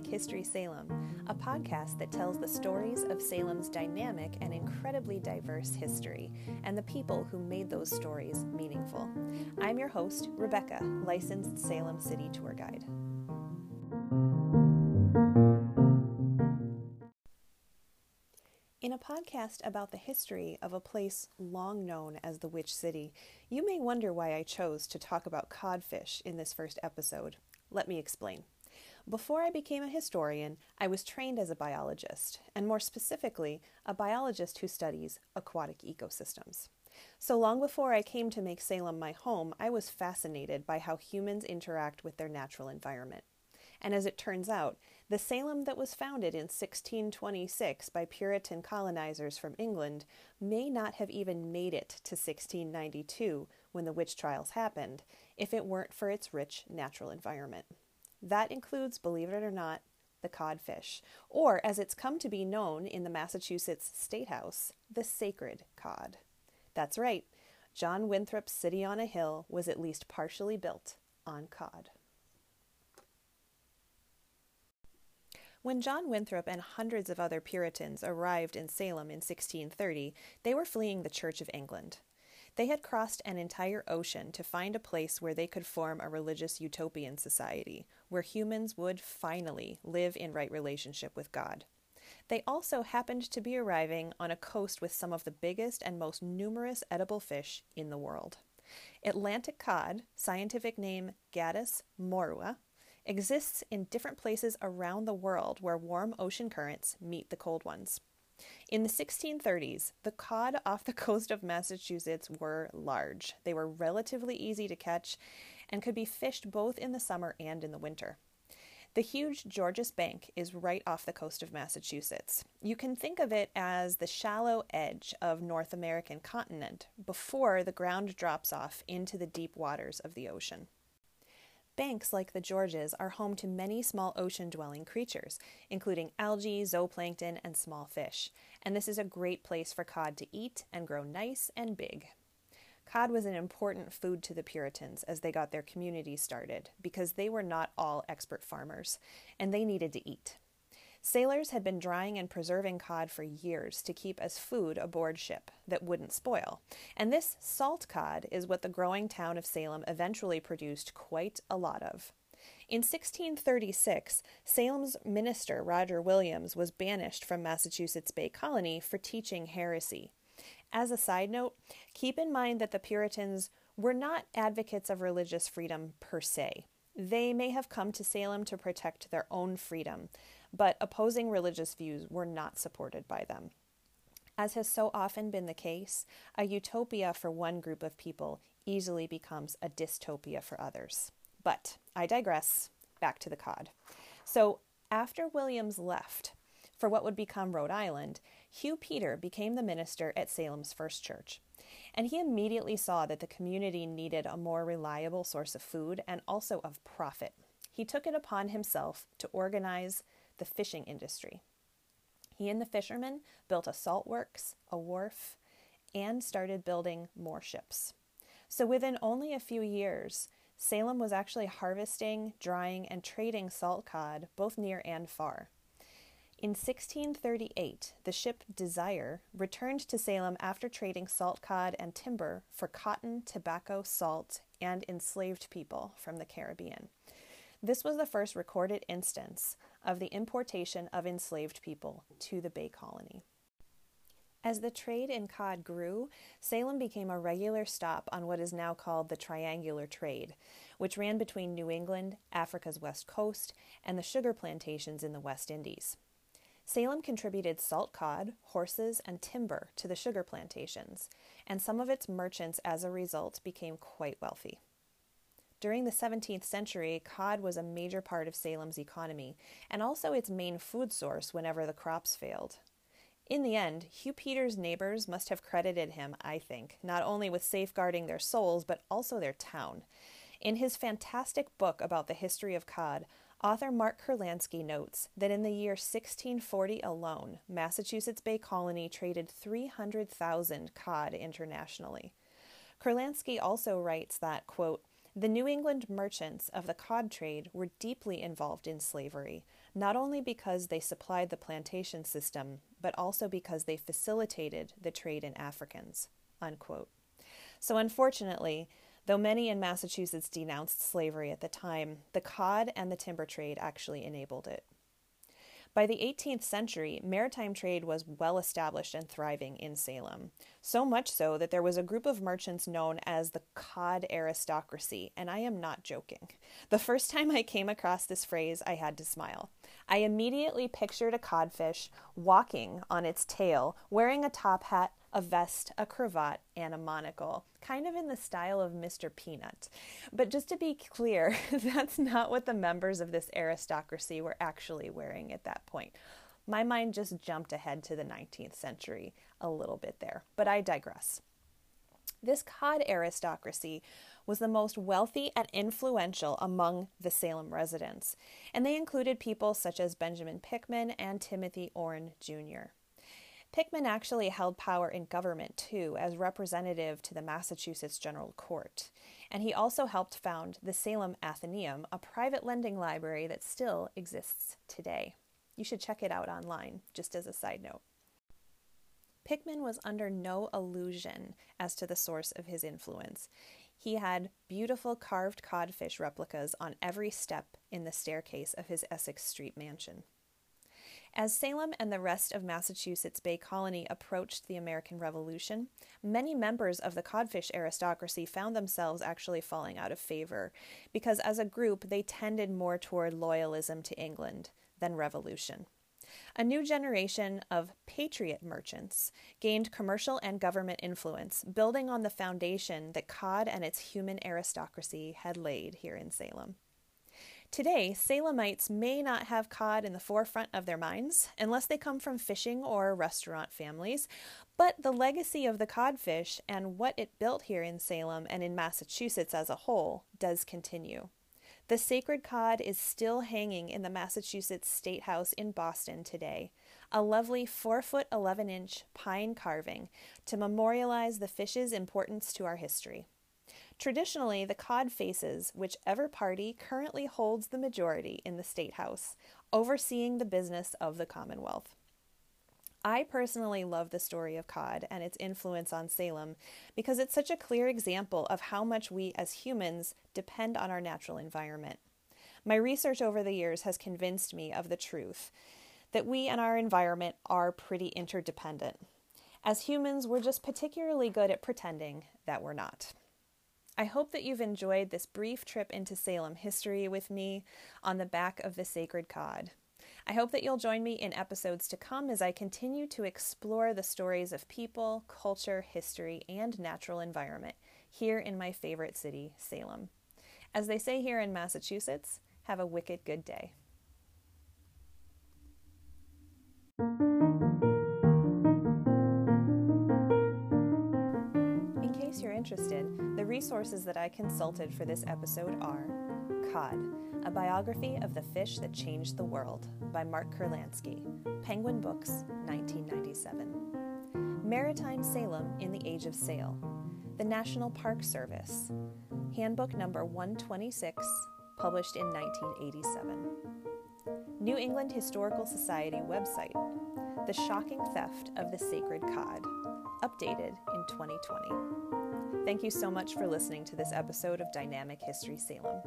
Dynamic History Salem, a podcast that tells the stories of Salem's dynamic and incredibly diverse history and the people who made those stories meaningful. I'm your host, Rebecca, licensed Salem City tour guide. In a podcast about the history of a place long known as the Witch City, you may wonder why I chose to talk about codfish in this first episode. Let me explain. Before I became a historian, I was trained as a biologist, and more specifically, a biologist who studies aquatic ecosystems. So long before I came to make Salem my home, I was fascinated by how humans interact with their natural environment. And as it turns out, the Salem that was founded in 1626 by Puritan colonizers from England may not have even made it to 1692 when the witch trials happened if it weren't for its rich natural environment. That includes, believe it or not, the codfish, or as it's come to be known in the Massachusetts State House, the sacred cod. That's right, John Winthrop's City on a Hill was at least partially built on cod. When John Winthrop and hundreds of other Puritans arrived in Salem in 1630, they were fleeing the Church of England. They had crossed an entire ocean to find a place where they could form a religious utopian society, where humans would finally live in right relationship with God. They also happened to be arriving on a coast with some of the biggest and most numerous edible fish in the world. Atlantic cod, scientific name Gadus morhua, exists in different places around the world where warm ocean currents meet the cold ones. In the 1630s, the cod off the coast of Massachusetts were large. They were relatively easy to catch and could be fished both in the summer and in the winter. The huge Georges Bank is right off the coast of Massachusetts. You can think of it as the shallow edge of North American continent before the ground drops off into the deep waters of the ocean. Banks like the Georges are home to many small ocean dwelling creatures, including algae, zooplankton, and small fish, and this is a great place for cod to eat and grow nice and big. Cod was an important food to the Puritans as they got their community started because they were not all expert farmers and they needed to eat. Sailors had been drying and preserving cod for years to keep as food aboard ship that wouldn't spoil. And this salt cod is what the growing town of Salem eventually produced quite a lot of. In 1636, Salem's minister, Roger Williams, was banished from Massachusetts Bay Colony for teaching heresy. As a side note, keep in mind that the Puritans were not advocates of religious freedom per se. They may have come to Salem to protect their own freedom, but opposing religious views were not supported by them. As has so often been the case, a utopia for one group of people easily becomes a dystopia for others. But I digress. Back to the cod. So, after Williams left for what would become Rhode Island, Hugh Peter became the minister at Salem's First Church. And he immediately saw that the community needed a more reliable source of food and also of profit. He took it upon himself to organize the fishing industry. He and the fishermen built a salt works, a wharf, and started building more ships. So within only a few years, Salem was actually harvesting, drying, and trading salt cod both near and far. In 1638, the ship Desire returned to Salem after trading salt cod and timber for cotton, tobacco, salt, and enslaved people from the Caribbean. This was the first recorded instance of the importation of enslaved people to the Bay Colony. As the trade in cod grew, Salem became a regular stop on what is now called the Triangular Trade, which ran between New England, Africa's west coast, and the sugar plantations in the West Indies. Salem contributed salt cod, horses, and timber to the sugar plantations, and some of its merchants as a result became quite wealthy. During the 17th century, cod was a major part of Salem's economy and also its main food source whenever the crops failed. In the end, Hugh Peters' neighbors must have credited him, I think, not only with safeguarding their souls, but also their town. In his fantastic book about the history of cod, author Mark Kurlansky notes that in the year 1640 alone, Massachusetts Bay Colony traded 300,000 cod internationally. Kurlansky also writes that, quote, the New England merchants of the cod trade were deeply involved in slavery, not only because they supplied the plantation system, but also because they facilitated the trade in Africans. Unquote. So, unfortunately, though many in Massachusetts denounced slavery at the time, the cod and the timber trade actually enabled it. By the 18th century, maritime trade was well established and thriving in Salem. So much so that there was a group of merchants known as the cod aristocracy, and I am not joking. The first time I came across this phrase, I had to smile. I immediately pictured a codfish walking on its tail, wearing a top hat, a vest, a cravat, and a monocle, kind of in the style of Mr. Peanut. But just to be clear, that's not what the members of this aristocracy were actually wearing at that point. My mind just jumped ahead to the 19th century a little bit there, but I digress. This cod aristocracy was the most wealthy and influential among the Salem residents, and they included people such as Benjamin Pickman and Timothy Orne Jr. Pickman actually held power in government too, as representative to the Massachusetts General Court. And he also helped found the Salem Athenaeum, a private lending library that still exists today. You should check it out online, just as a side note. Pickman was under no illusion as to the source of his influence. He had beautiful carved codfish replicas on every step in the staircase of his Essex Street mansion. As Salem and the rest of Massachusetts Bay Colony approached the American Revolution, many members of the codfish aristocracy found themselves actually falling out of favor because, as a group, they tended more toward loyalism to England than revolution. A new generation of patriot merchants gained commercial and government influence, building on the foundation that cod and its human aristocracy had laid here in Salem. Today, Salemites may not have cod in the forefront of their minds unless they come from fishing or restaurant families, but the legacy of the codfish and what it built here in Salem and in Massachusetts as a whole does continue. The sacred cod is still hanging in the Massachusetts State House in Boston today, a lovely 4 foot 11 inch pine carving to memorialize the fish's importance to our history. Traditionally, the cod faces whichever party currently holds the majority in the State House, overseeing the business of the Commonwealth. I personally love the story of cod and its influence on Salem because it's such a clear example of how much we as humans depend on our natural environment. My research over the years has convinced me of the truth that we and our environment are pretty interdependent. As humans, we're just particularly good at pretending that we're not. I hope that you've enjoyed this brief trip into Salem history with me on the back of the sacred cod. I hope that you'll join me in episodes to come as I continue to explore the stories of people, culture, history, and natural environment here in my favorite city, Salem. As they say here in Massachusetts, have a wicked good day. Interested, the resources that I consulted for this episode are Cod, a biography of the fish that changed the world by Mark Kurlansky, Penguin Books, 1997. Maritime Salem in the Age of Sail, the National Park Service, Handbook number 126, published in 1987. New England Historical Society website, The Shocking Theft of the Sacred Cod, updated in 2020. Thank you so much for listening to this episode of Dynamic History Salem.